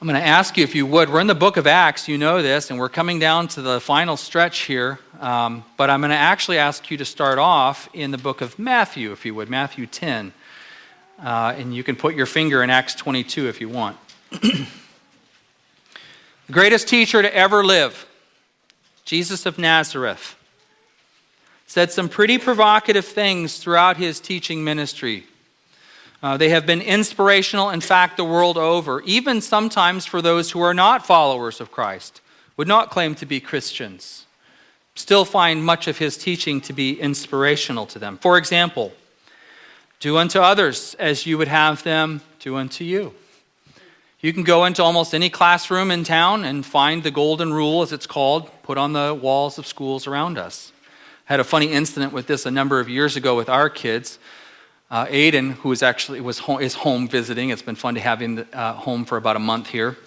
I'm going to ask you if you would. We're in the book of Acts, you know this, and we're coming down to the final stretch here. Um, but I'm going to actually ask you to start off in the book of Matthew, if you would, Matthew 10. Uh, and you can put your finger in Acts 22 if you want. the greatest teacher to ever live, Jesus of Nazareth, said some pretty provocative things throughout his teaching ministry. Uh, they have been inspirational, in fact, the world over, even sometimes for those who are not followers of Christ, would not claim to be Christians, still find much of his teaching to be inspirational to them. For example, do unto others as you would have them do unto you. You can go into almost any classroom in town and find the golden rule, as it's called, put on the walls of schools around us. I had a funny incident with this a number of years ago with our kids. Uh, Aiden, who is actually was home, is home visiting. It's been fun to have him uh, home for about a month here.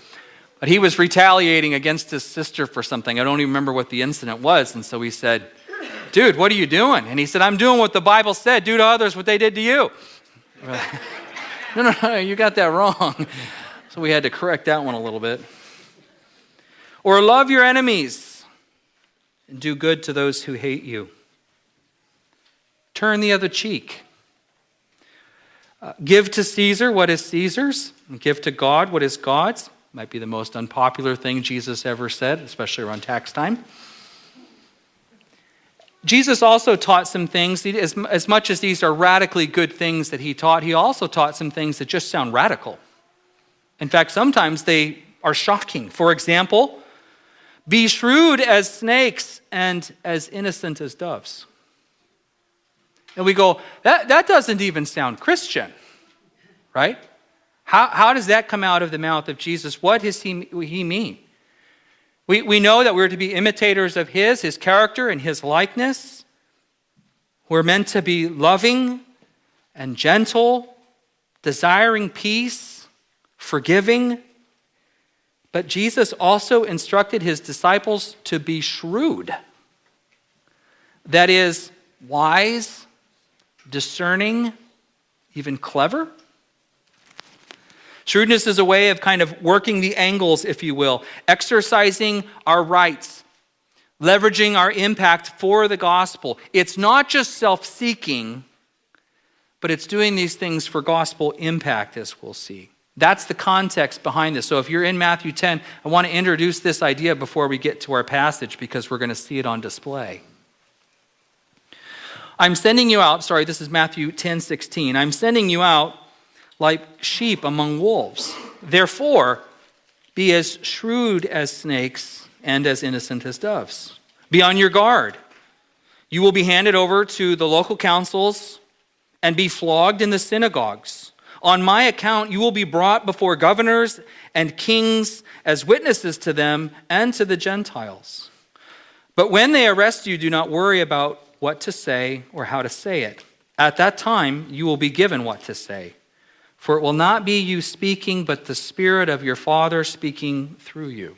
But he was retaliating against his sister for something. I don't even remember what the incident was. And so he said, Dude, what are you doing? And he said, I'm doing what the Bible said. Do to others what they did to you. no, no, no, you got that wrong. So we had to correct that one a little bit. Or love your enemies and do good to those who hate you. Turn the other cheek. Uh, give to Caesar what is Caesar's, give to God what is God's. Might be the most unpopular thing Jesus ever said, especially around tax time. Jesus also taught some things, as, as much as these are radically good things that he taught, he also taught some things that just sound radical. In fact, sometimes they are shocking. For example, be shrewd as snakes and as innocent as doves. And we go, that, that doesn't even sound Christian, right? How, how does that come out of the mouth of Jesus? What does he, he mean? We, we know that we're to be imitators of his, his character, and his likeness. We're meant to be loving and gentle, desiring peace, forgiving. But Jesus also instructed his disciples to be shrewd. That is, wise discerning, even clever. Shrewdness is a way of kind of working the angles, if you will, exercising our rights, leveraging our impact for the gospel. It's not just self seeking, but it's doing these things for gospel impact, as we'll see. That's the context behind this. So if you're in Matthew 10, I want to introduce this idea before we get to our passage because we're going to see it on display. I'm sending you out, sorry, this is Matthew 10 16. I'm sending you out like sheep among wolves. Therefore, be as shrewd as snakes and as innocent as doves. Be on your guard. You will be handed over to the local councils and be flogged in the synagogues. On my account, you will be brought before governors and kings as witnesses to them and to the Gentiles. But when they arrest you, do not worry about what to say or how to say it. At that time, you will be given what to say. For it will not be you speaking, but the Spirit of your Father speaking through you.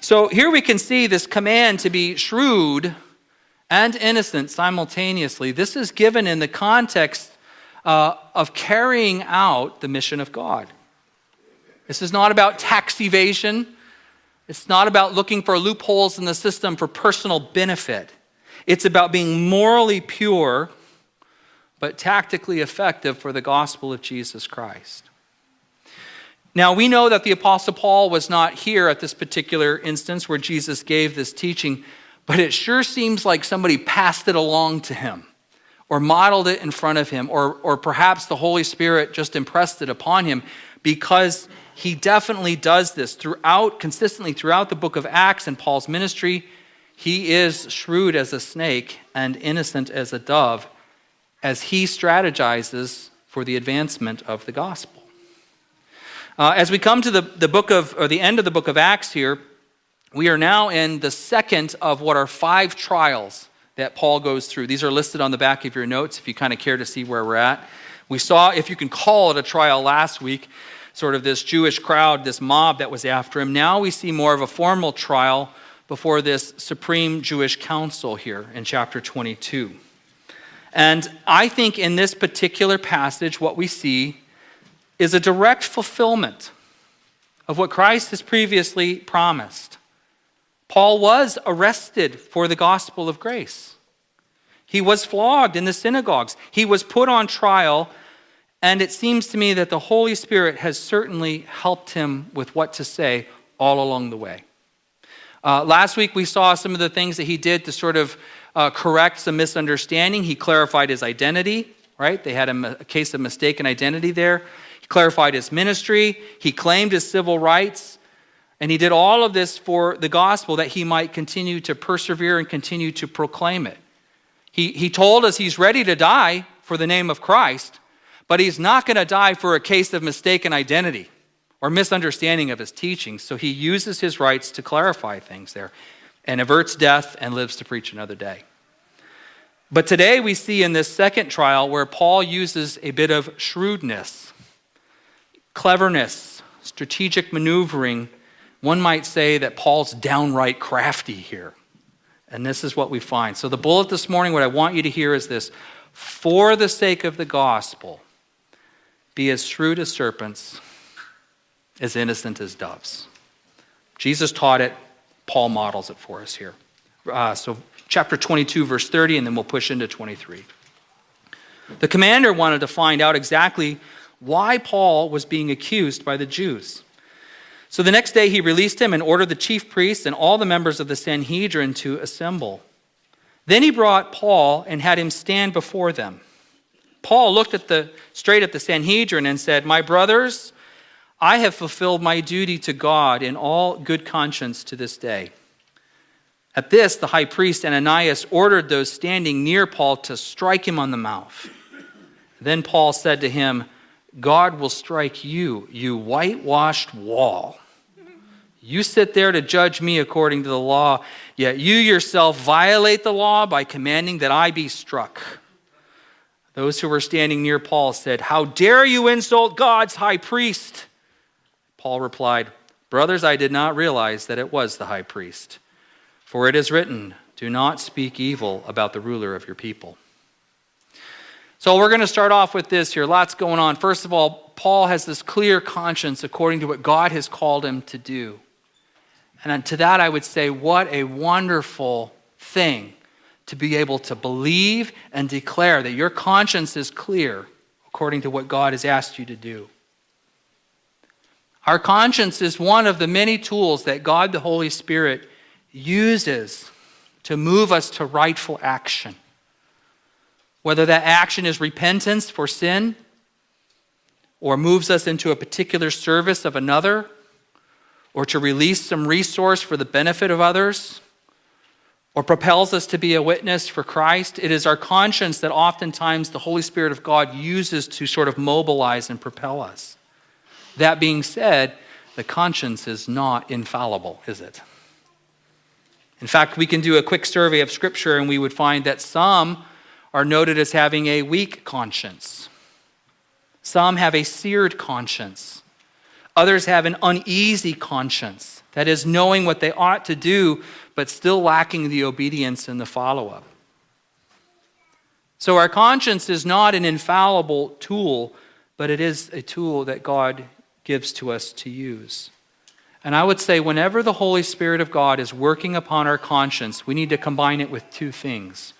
So here we can see this command to be shrewd and innocent simultaneously. This is given in the context uh, of carrying out the mission of God. This is not about tax evasion. It's not about looking for loopholes in the system for personal benefit. It's about being morally pure, but tactically effective for the gospel of Jesus Christ. Now, we know that the Apostle Paul was not here at this particular instance where Jesus gave this teaching, but it sure seems like somebody passed it along to him or modeled it in front of him, or, or perhaps the Holy Spirit just impressed it upon him because he definitely does this throughout, consistently throughout the book of Acts and Paul's ministry. He is shrewd as a snake and innocent as a dove as he strategizes for the advancement of the gospel. Uh, as we come to the, the book of, or the end of the book of Acts here, we are now in the second of what are five trials that Paul goes through. These are listed on the back of your notes if you kind of care to see where we're at. We saw, if you can call it a trial last week, sort of this Jewish crowd, this mob that was after him. Now we see more of a formal trial before this supreme Jewish council here in chapter 22. And I think in this particular passage, what we see is a direct fulfillment of what Christ has previously promised. Paul was arrested for the gospel of grace. He was flogged in the synagogues. He was put on trial. And it seems to me that the Holy Spirit has certainly helped him with what to say all along the way. Uh, last week, we saw some of the things that he did to sort of uh, correct some misunderstanding. He clarified his identity, right? They had a, a case of mistaken identity there. He clarified his ministry. He claimed his civil rights. And he did all of this for the gospel that he might continue to persevere and continue to proclaim it. He, he told us he's ready to die for the name of Christ, but he's not going to die for a case of mistaken identity or misunderstanding of his teaching. So he uses his rights to clarify things there and averts death and lives to preach another day. But today we see in this second trial where Paul uses a bit of shrewdness, cleverness, strategic maneuvering. One might say that Paul's downright crafty here. And this is what we find. So, the bullet this morning, what I want you to hear is this For the sake of the gospel, be as shrewd as serpents, as innocent as doves. Jesus taught it, Paul models it for us here. Uh, so, chapter 22, verse 30, and then we'll push into 23. The commander wanted to find out exactly why Paul was being accused by the Jews. So the next day he released him and ordered the chief priests and all the members of the Sanhedrin to assemble. Then he brought Paul and had him stand before them. Paul looked at the, straight at the Sanhedrin and said, My brothers, I have fulfilled my duty to God in all good conscience to this day. At this, the high priest Ananias ordered those standing near Paul to strike him on the mouth. Then Paul said to him, God will strike you, you whitewashed wall. You sit there to judge me according to the law, yet you yourself violate the law by commanding that I be struck. Those who were standing near Paul said, How dare you insult God's high priest? Paul replied, Brothers, I did not realize that it was the high priest. For it is written, Do not speak evil about the ruler of your people. So we're going to start off with this here. Lots going on. First of all, Paul has this clear conscience according to what God has called him to do. And to that, I would say, what a wonderful thing to be able to believe and declare that your conscience is clear according to what God has asked you to do. Our conscience is one of the many tools that God the Holy Spirit uses to move us to rightful action. Whether that action is repentance for sin, or moves us into a particular service of another, or to release some resource for the benefit of others, or propels us to be a witness for Christ, it is our conscience that oftentimes the Holy Spirit of God uses to sort of mobilize and propel us. That being said, the conscience is not infallible, is it? In fact, we can do a quick survey of Scripture and we would find that some are noted as having a weak conscience. Some have a seared conscience. Others have an uneasy conscience, that is, knowing what they ought to do, but still lacking the obedience and the follow up. So, our conscience is not an infallible tool, but it is a tool that God gives to us to use. And I would say, whenever the Holy Spirit of God is working upon our conscience, we need to combine it with two things.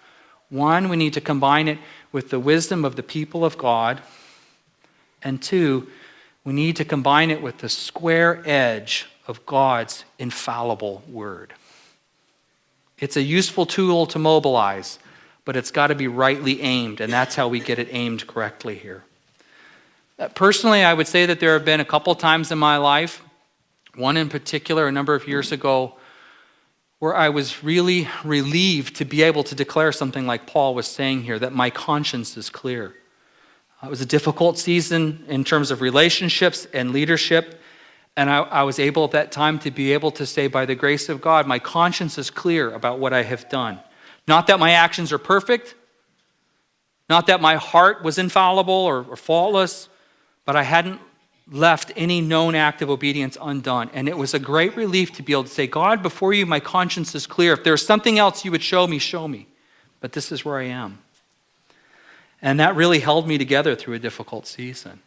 One, we need to combine it with the wisdom of the people of God. And two, we need to combine it with the square edge of God's infallible word. It's a useful tool to mobilize, but it's got to be rightly aimed, and that's how we get it aimed correctly here. Uh, personally, I would say that there have been a couple times in my life, one in particular a number of years ago, where I was really relieved to be able to declare something like Paul was saying here that my conscience is clear. It was a difficult season in terms of relationships and leadership. And I, I, was able at that time to be able to say, by the grace of God, my conscience is clear about what I have done. Not that my actions are perfect, not that my heart was infallible or, or faultless, but I hadn't left any known act of obedience undone. And it was a great relief to be able to say, God, before you, my conscience is clear. If there's something else you would show me, show me. But this is where I am. And that really held me together through a difficult season.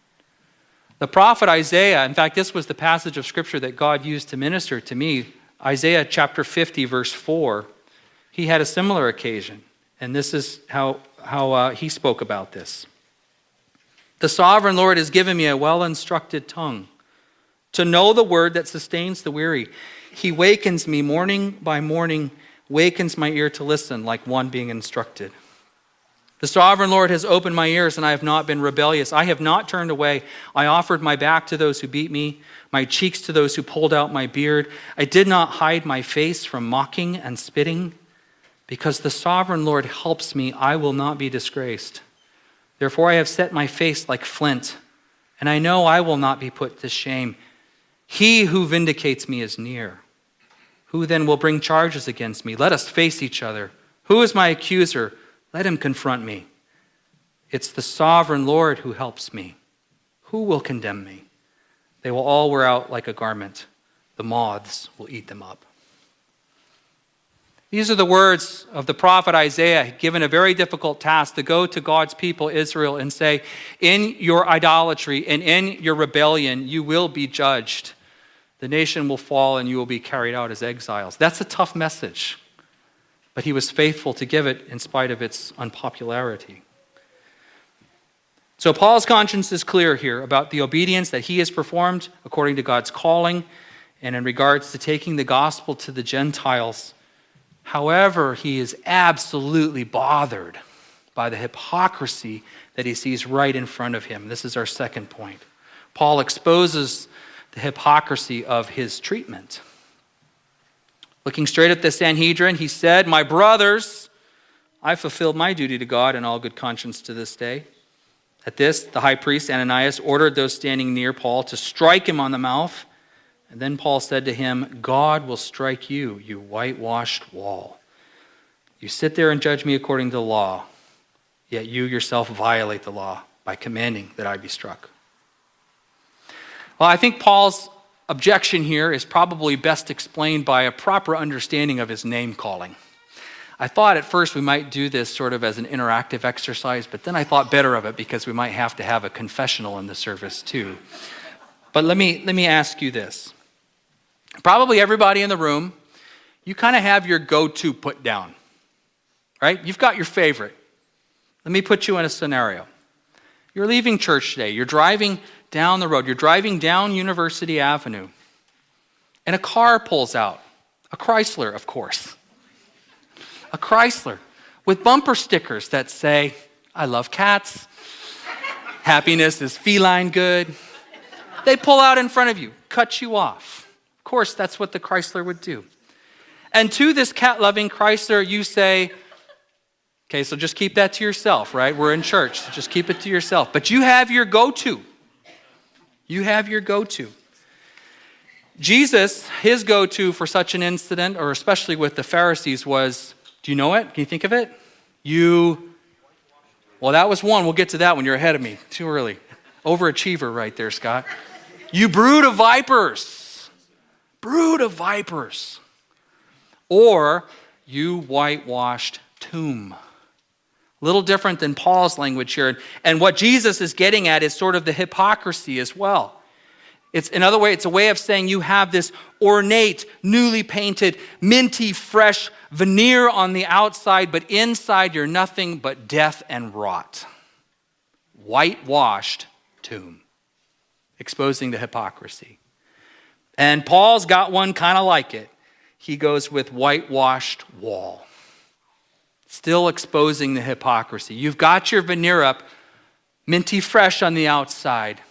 The prophet Isaiah, in fact, this was the passage of scripture that God used to minister to me. Isaiah chapter 50, verse 4, he had a similar occasion. And this is how, how uh, he spoke about this. The sovereign Lord has given me a well instructed tongue to know the word that sustains the weary. He wakens me morning by morning, wakens my ear to listen like one being instructed. The sovereign Lord has opened my ears, and I have not been rebellious. I have not turned away. I offered my back to those who beat me, my cheeks to those who pulled out my beard. I did not hide my face from mocking and spitting. Because the sovereign Lord helps me, I will not be disgraced. Therefore, I have set my face like flint, and I know I will not be put to shame. He who vindicates me is near. Who then will bring charges against me? Let us face each other. Who is my accuser? Let him confront me. It's the sovereign Lord who helps me. Who will condemn me? They will all wear out like a garment. The moths will eat them up. These are the words of the prophet Isaiah, given a very difficult task to go to God's people, Israel, and say, In your idolatry and in your rebellion, you will be judged. The nation will fall and you will be carried out as exiles. That's a tough message, but he was faithful to give it in spite of its unpopularity. So, Paul's conscience is clear here about the obedience that he has performed according to God's calling and in regards to taking the gospel to the Gentiles. However, he is absolutely bothered by the hypocrisy that he sees right in front of him. This is our second point. Paul exposes the hypocrisy of his treatment. Looking straight at the Sanhedrin, he said, My brothers, I fulfilled my duty to God in all good conscience to this day. At this, the high priest Ananias ordered those standing near Paul to strike him on the mouth. And then Paul said to him, God will strike you, you whitewashed wall. You sit there and judge me according to the law, yet you yourself violate the law by commanding that I be struck. Well, I think Paul's objection here is probably best explained by a proper understanding of his name calling. I thought at first we might do this sort of as an interactive exercise, but then I thought better of it because we might have to have a confessional in the service too. But let me, let me ask you this Probably everybody in the room, you kind of have your go to put down, right? You've got your favorite. Let me put you in a scenario. You're leaving church today, you're driving down the road, you're driving down University Avenue, and a car pulls out. A Chrysler, of course. A Chrysler with bumper stickers that say, I love cats. Happiness is feline good. They pull out in front of you, cut you off course, that's what the Chrysler would do. And to this cat loving Chrysler, you say, okay, so just keep that to yourself, right? We're in church, so just keep it to yourself. But you have your go to. You have your go to. Jesus, his go to for such an incident, or especially with the Pharisees, was do you know it? Can you think of it? You, well, that was one. We'll get to that when you're ahead of me. Too early. Overachiever right there, Scott. You brood of vipers brood of vipers. Or, you whitewashed tomb. A little different than Paul's language here. And what Jesus is getting at is sort of the hypocrisy as well. It's another way, it's a way of saying you have this ornate, newly painted, minty, fresh veneer on the outside, but inside you're nothing but death and rot. Whitewashed tomb, exposing the hypocrisy. And Paul's got one kind of like it. He goes with whitewashed wall, still exposing the hypocrisy. You've got your veneer up, minty fresh on the outside,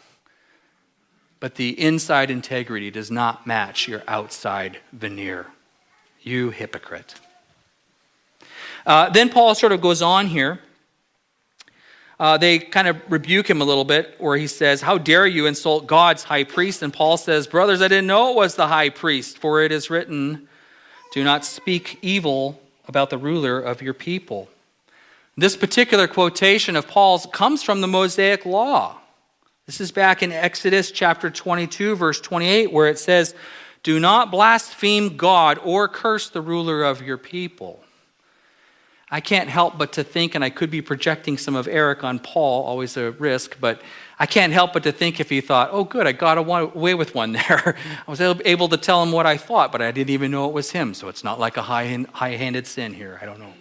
but the inside integrity does not match your outside veneer. You hypocrite. Uh, then Paul sort of goes on here uh, they kind of rebuke him a little bit, where he says, How dare you insult God's high priest? And Paul says, Brothers, I didn't know it was the high priest, for it is written, Do not speak evil about the ruler of your people. This particular quotation of Paul's comes from the Mosaic Law. This is back in Exodus chapter 22, verse 28, where it says, Do not blaspheme God or curse the ruler of your people. I can't help but to think, and I could be projecting some of Eric on Paul, always a risk, but I can't help but to think if he thought, oh, good, I got away with one there. I was able to tell him what I thought, but I didn't even know it was him, so it's not like a high handed sin here. I don't know.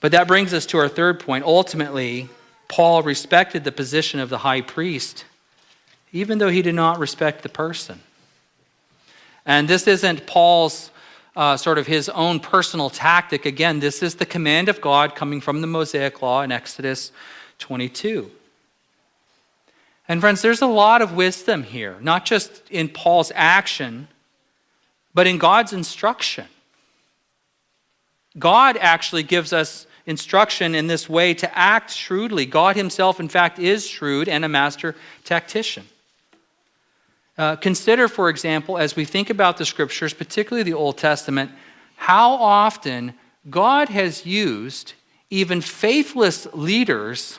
But that brings us to our third point. Ultimately, Paul respected the position of the high priest, even though he did not respect the person. And this isn't Paul's uh, sort of his own personal tactic. Again, this is the command of God coming from the Mosaic Law in Exodus 22. And friends, there's a lot of wisdom here, not just in Paul's action, but in God's instruction. God actually gives us instruction in this way to act shrewdly. God Himself, in fact, is shrewd and a master tactician. Uh, consider, for example, as we think about the scriptures, particularly the Old Testament, how often God has used even faithless leaders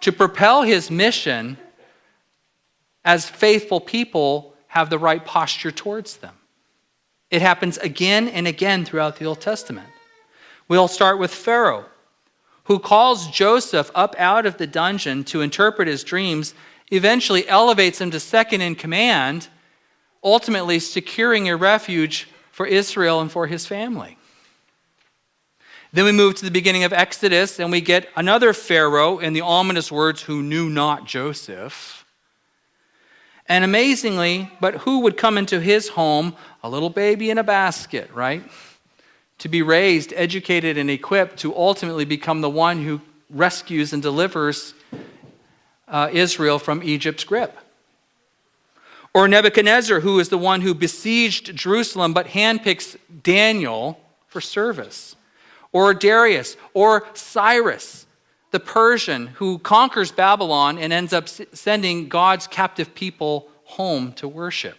to propel his mission as faithful people have the right posture towards them. It happens again and again throughout the Old Testament. We'll start with Pharaoh, who calls Joseph up out of the dungeon to interpret his dreams eventually elevates him to second in command, ultimately securing a refuge for Israel and for his family. Then we move to the beginning of Exodus and we get another Pharaoh in the ominous words, who knew not Joseph. And amazingly, but who would come into his home? A little baby in a basket, right? To be raised, educated, and equipped to ultimately become the one who rescues and delivers uh, Israel from Egypt's grip. Or Nebuchadnezzar, who is the one who besieged Jerusalem but handpicks Daniel for service. Or Darius, or Cyrus, the Persian who conquers Babylon and ends up sending God's captive people home to worship.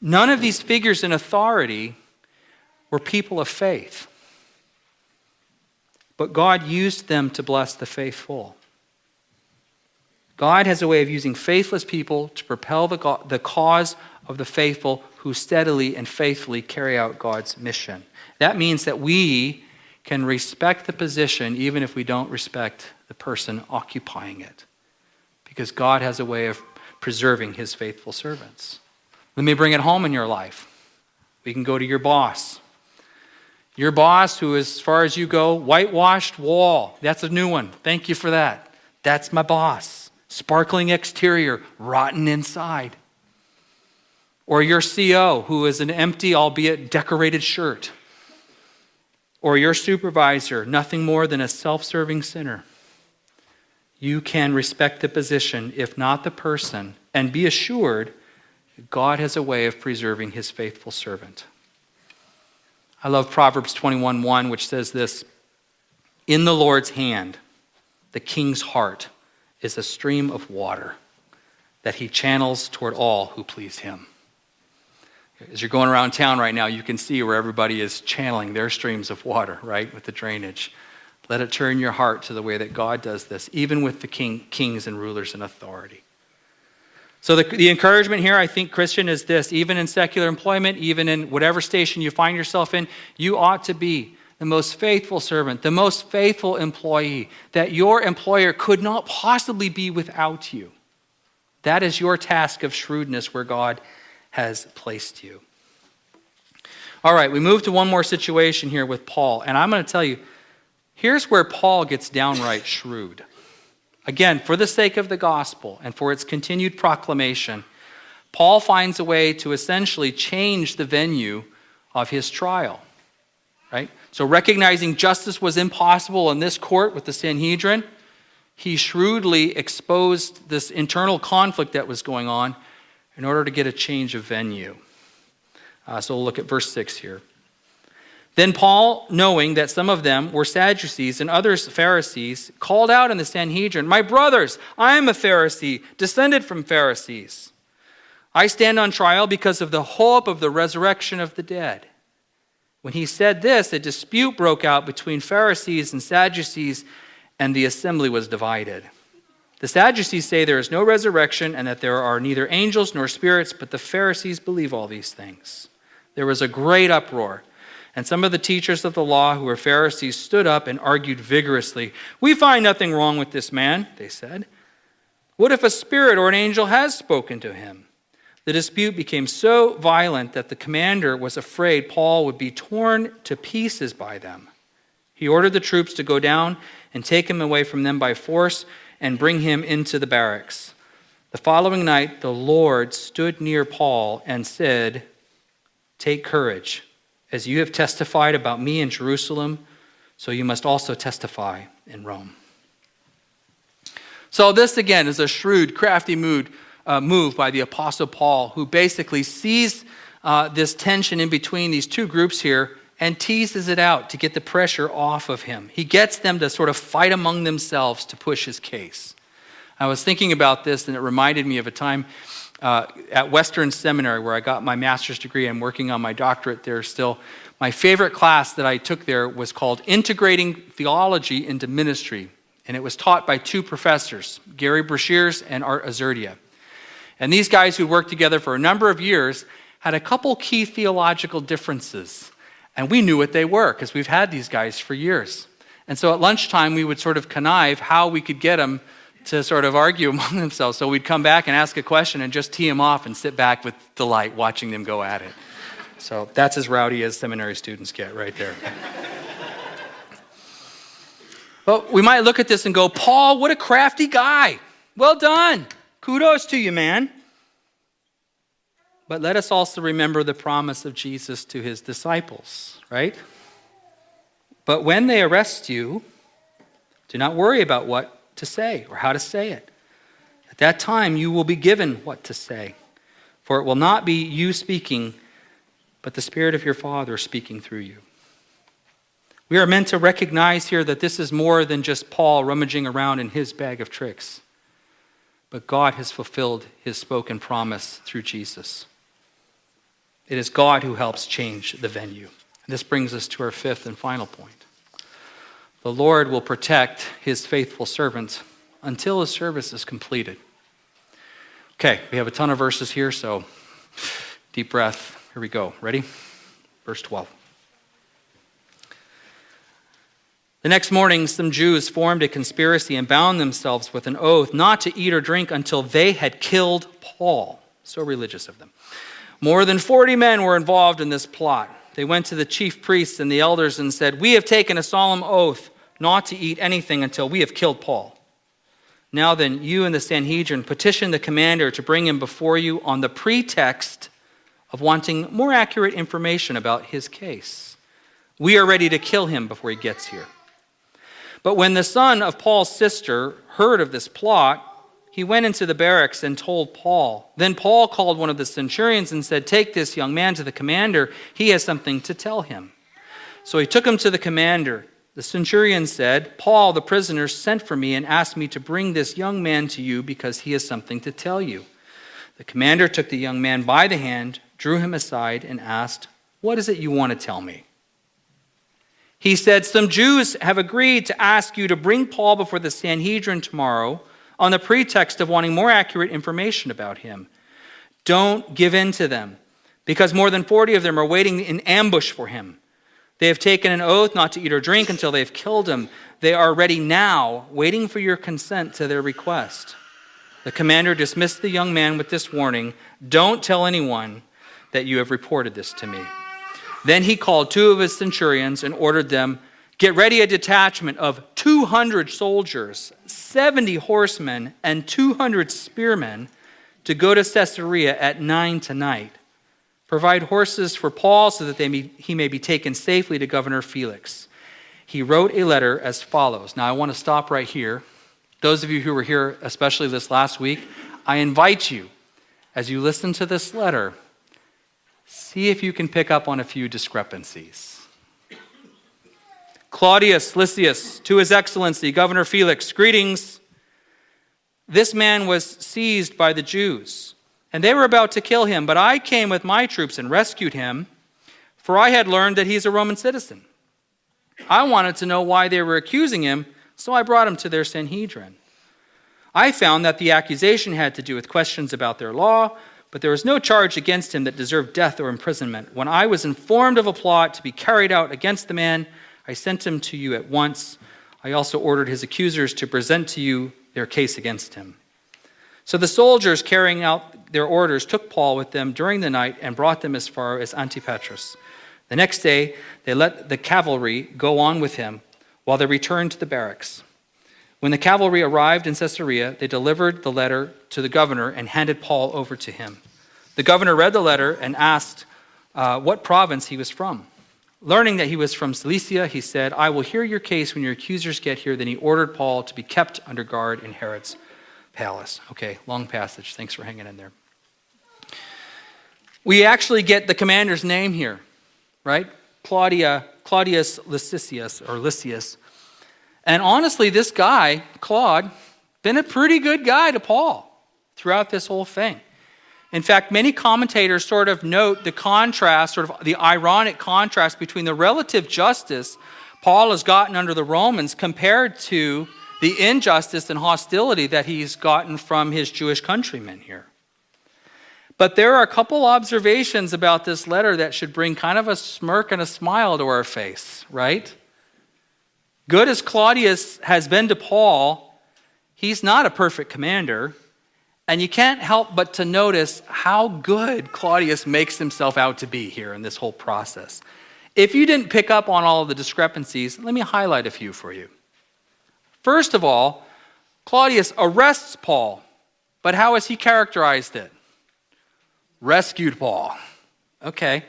None of these figures in authority were people of faith, but God used them to bless the faithful. God has a way of using faithless people to propel the, the cause of the faithful who steadily and faithfully carry out God's mission. That means that we can respect the position even if we don't respect the person occupying it, because God has a way of preserving his faithful servants. Let me bring it home in your life. We can go to your boss. Your boss, who, as far as you go, whitewashed wall. That's a new one. Thank you for that. That's my boss sparkling exterior, rotten inside. Or your CO, who is an empty, albeit decorated shirt. Or your supervisor, nothing more than a self serving sinner. You can respect the position, if not the person, and be assured God has a way of preserving his faithful servant. I love Proverbs 21 1, which says this In the Lord's hand, the king's heart is a stream of water that he channels toward all who please him. As you're going around town right now, you can see where everybody is channeling their streams of water, right, with the drainage. Let it turn your heart to the way that God does this, even with the king, kings and rulers in authority. So, the, the encouragement here, I think, Christian, is this even in secular employment, even in whatever station you find yourself in, you ought to be the most faithful servant, the most faithful employee that your employer could not possibly be without you. That is your task of shrewdness where God has placed you. All right, we move to one more situation here with Paul, and I'm going to tell you here's where Paul gets downright shrewd. Again, for the sake of the gospel and for its continued proclamation, Paul finds a way to essentially change the venue of his trial. Right? So, recognizing justice was impossible in this court with the Sanhedrin, he shrewdly exposed this internal conflict that was going on in order to get a change of venue. Uh, so, we'll look at verse 6 here. Then Paul, knowing that some of them were Sadducees and others Pharisees, called out in the Sanhedrin, My brothers, I am a Pharisee, descended from Pharisees. I stand on trial because of the hope of the resurrection of the dead. When he said this, a dispute broke out between Pharisees and Sadducees, and the assembly was divided. The Sadducees say there is no resurrection and that there are neither angels nor spirits, but the Pharisees believe all these things. There was a great uproar, And some of the teachers of the law, who were Pharisees, stood up and argued vigorously. We find nothing wrong with this man, they said. What if a spirit or an angel has spoken to him? The dispute became so violent that the commander was afraid Paul would be torn to pieces by them. He ordered the troops to go down and take him away from them by force and bring him into the barracks. The following night, the Lord stood near Paul and said, Take courage. As you have testified about me in Jerusalem, so you must also testify in Rome. So, this again is a shrewd, crafty mood, uh, move by the Apostle Paul, who basically sees uh, this tension in between these two groups here and teases it out to get the pressure off of him. He gets them to sort of fight among themselves to push his case. I was thinking about this, and it reminded me of a time uh, at Western Seminary where I got my master's degree. I'm working on my doctorate there still. My favorite class that I took there was called Integrating Theology into Ministry, and it was taught by two professors, Gary Breshears and Art Azurdia. And these guys who worked together for a number of years had a couple key theological differences. And we knew what they were because we've had these guys for years. And so at lunchtime, we would sort of connive how we could get them to sort of argue among themselves. So we'd come back and ask a question and just tee them off and sit back with delight watching them go at it. So that's as rowdy as seminary students get right there. but we might look at this and go, Paul, what a crafty guy. Well done. Kudos to you, man. But let us also remember the promise of Jesus to his disciples, right? But when they arrest you, do not worry about what to say or how to say it. At that time, you will be given what to say, for it will not be you speaking, but the Spirit of your Father speaking through you. We are meant to recognize here that this is more than just Paul rummaging around in his bag of tricks, but God has fulfilled his spoken promise through Jesus. It is God who helps change the venue. This brings us to our fifth and final point. The Lord will protect his faithful servants until his service is completed. Okay, we have a ton of verses here, so deep breath. Here we go. Ready? Verse 12. The next morning, some Jews formed a conspiracy and bound themselves with an oath not to eat or drink until they had killed Paul. So religious of them. More than 40 men were involved in this plot. They went to the chief priests and the elders and said, We have taken a solemn oath not to eat anything until we have killed Paul. Now then, you and the Sanhedrin petition the commander to bring him before you on the pretext of wanting more accurate information about his case. We are ready to kill him before he gets here. But when the son of Paul's sister heard of this plot, he went into the barracks and told Paul. Then Paul called one of the centurions and said, Take this young man to the commander. He has something to tell him. So he took him to the commander. The centurion said, Paul, the prisoner, sent for me and asked me to bring this young man to you because he has something to tell you. The commander took the young man by the hand, drew him aside, and asked, What is it you want to tell me? He said, Some Jews have agreed to ask you to bring Paul before the Sanhedrin tomorrow on the pretext of wanting more accurate information about him. Don't give in to them, because more than 40 of them are waiting in ambush for him. They have taken an oath not to eat or drink until they have killed him. They are ready now, waiting for your consent to their request. The commander dismissed the young man with this warning Don't tell anyone that you have reported this to me. Then he called two of his centurions and ordered them Get ready a detachment of 200 soldiers, 70 horsemen, and 200 spearmen to go to Caesarea at 9 tonight. Provide horses for Paul so that may, he may be taken safely to Governor Felix. He wrote a letter as follows. Now, I want to stop right here. Those of you who were here, especially this last week, I invite you, as you listen to this letter, see if you can pick up on a few discrepancies. Claudius Lysias, to His Excellency, Governor Felix, greetings. This man was seized by the Jews, and they were about to kill him, but I came with my troops and rescued him, for I had learned that he's a Roman citizen. I wanted to know why they were accusing him, so I brought him to their Sanhedrin. I found that the accusation had to do with questions about their law, but there was no charge against him that deserved death or imprisonment. When I was informed of a plot to be carried out against the man, I sent him to you at once. I also ordered his accusers to present to you their case against him. So the soldiers, carrying out their orders, took Paul with them during the night and brought them as far as Antipatris. The next day, they let the cavalry go on with him while they returned to the barracks. When the cavalry arrived in Caesarea, they delivered the letter to the governor and handed Paul over to him. The governor read the letter and asked uh, what province he was from. Learning that he was from Cilicia, he said, I will hear your case when your accusers get here. Then he ordered Paul to be kept under guard in Herod's palace. Okay, long passage. Thanks for hanging in there. We actually get the commander's name here, right? Claudia, Claudius Lysias or Lysias. And honestly, this guy, Claude, been a pretty good guy to Paul throughout this whole thing. In fact, many commentators sort of note the contrast, sort of the ironic contrast between the relative justice Paul has gotten under the Romans compared to the injustice and hostility that he's gotten from his Jewish countrymen here. But there are a couple observations about this letter that should bring kind of a smirk and a smile to our face, right? Good as Claudius has been to Paul, he's not a perfect commander. And you can't help but to notice how good Claudius makes himself out to be here in this whole process. If you didn't pick up on all of the discrepancies, let me highlight a few for you. First of all, Claudius arrests Paul, but how has he characterized it? Rescued Paul. Okay.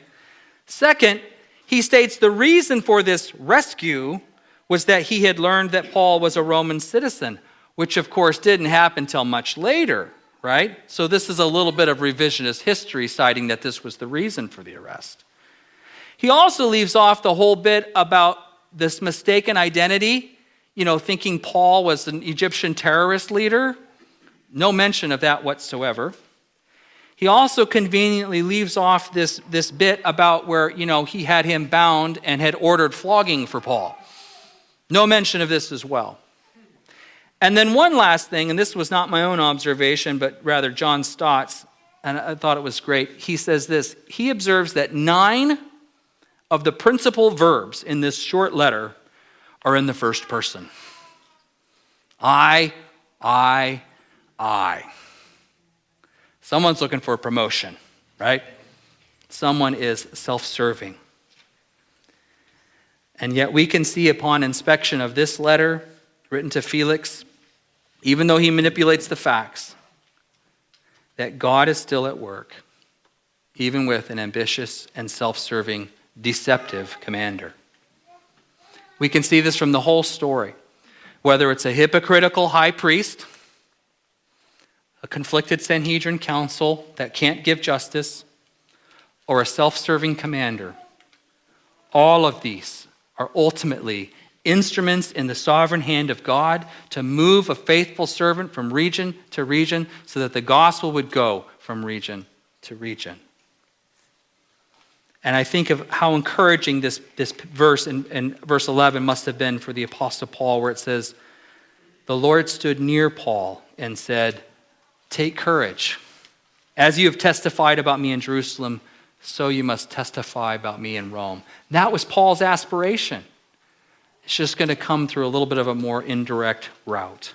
Second, he states the reason for this rescue was that he had learned that Paul was a Roman citizen, which of course didn't happen until much later, right? So this is a little bit of revisionist history citing that this was the reason for the arrest. He also leaves off the whole bit about this mistaken identity, you know, thinking Paul was an Egyptian terrorist leader. No mention of that whatsoever. He also conveniently leaves off this, this bit about where, you know, he had him bound and had ordered flogging for Paul. No mention of this as well. And then one last thing, and this was not my own observation, but rather John Stott's, and I thought it was great. He says this He observes that nine of the principal verbs in this short letter are in the first person I, I, I. Someone's looking for a promotion, right? Someone is self serving. And yet we can see upon inspection of this letter written to Felix, even though he manipulates the facts, that God is still at work, even with an ambitious and self serving, deceptive commander. We can see this from the whole story. Whether it's a hypocritical high priest, a conflicted Sanhedrin council that can't give justice, or a self serving commander, all of these are ultimately instruments in the sovereign hand of God to move a faithful servant from region to region so that the gospel would go from region to region. And I think of how encouraging this, this verse in, in verse 11 must have been for the Apostle Paul, where it says, The Lord stood near Paul and said, Take courage. As you have testified about me in Jerusalem, so you must testify about me in Rome. That was Paul's aspiration. It's just going to come through a little bit of a more indirect route.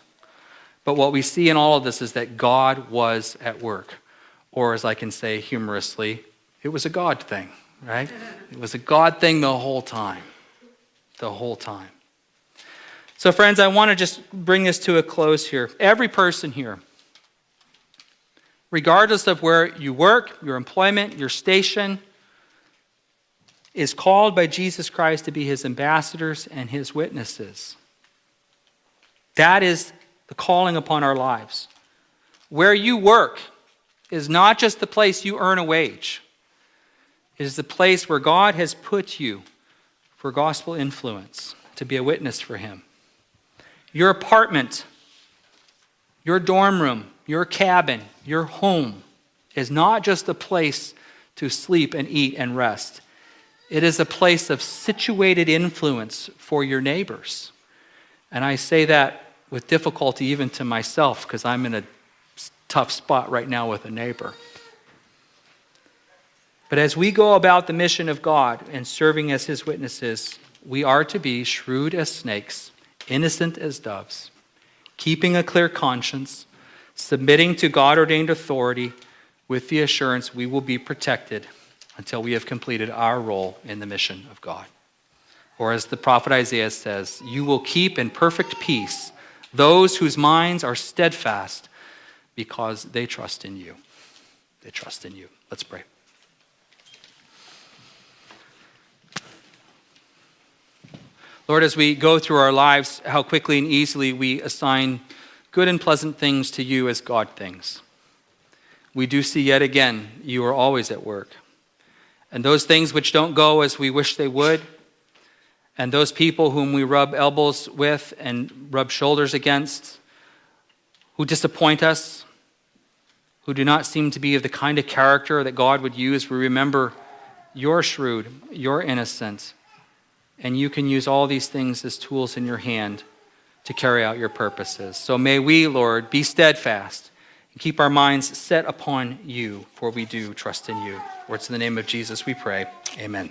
But what we see in all of this is that God was at work. Or, as I can say humorously, it was a God thing, right? It was a God thing the whole time. The whole time. So, friends, I want to just bring this to a close here. Every person here, regardless of where you work, your employment, your station, is called by Jesus Christ to be his ambassadors and his witnesses. That is the calling upon our lives. Where you work is not just the place you earn a wage, it is the place where God has put you for gospel influence, to be a witness for him. Your apartment, your dorm room, your cabin, your home is not just a place to sleep and eat and rest. It is a place of situated influence for your neighbors. And I say that with difficulty even to myself because I'm in a tough spot right now with a neighbor. But as we go about the mission of God and serving as his witnesses, we are to be shrewd as snakes, innocent as doves, keeping a clear conscience, submitting to God ordained authority with the assurance we will be protected until we have completed our role in the mission of God. Or as the prophet Isaiah says, you will keep in perfect peace those whose minds are steadfast because they trust in you. They trust in you. Let's pray. Lord, as we go through our lives, how quickly and easily we assign good and pleasant things to you as God things. We do see yet again, you are always at work. And those things which don't go as we wish they would, and those people whom we rub elbows with and rub shoulders against, who disappoint us, who do not seem to be of the kind of character that God would use, we remember you're shrewd, you're innocent, and you can use all these things as tools in your hand to carry out your purposes. So may we, Lord, be steadfast and keep our minds set upon you, for we do trust in you. For it's in the name of Jesus we pray. Amen.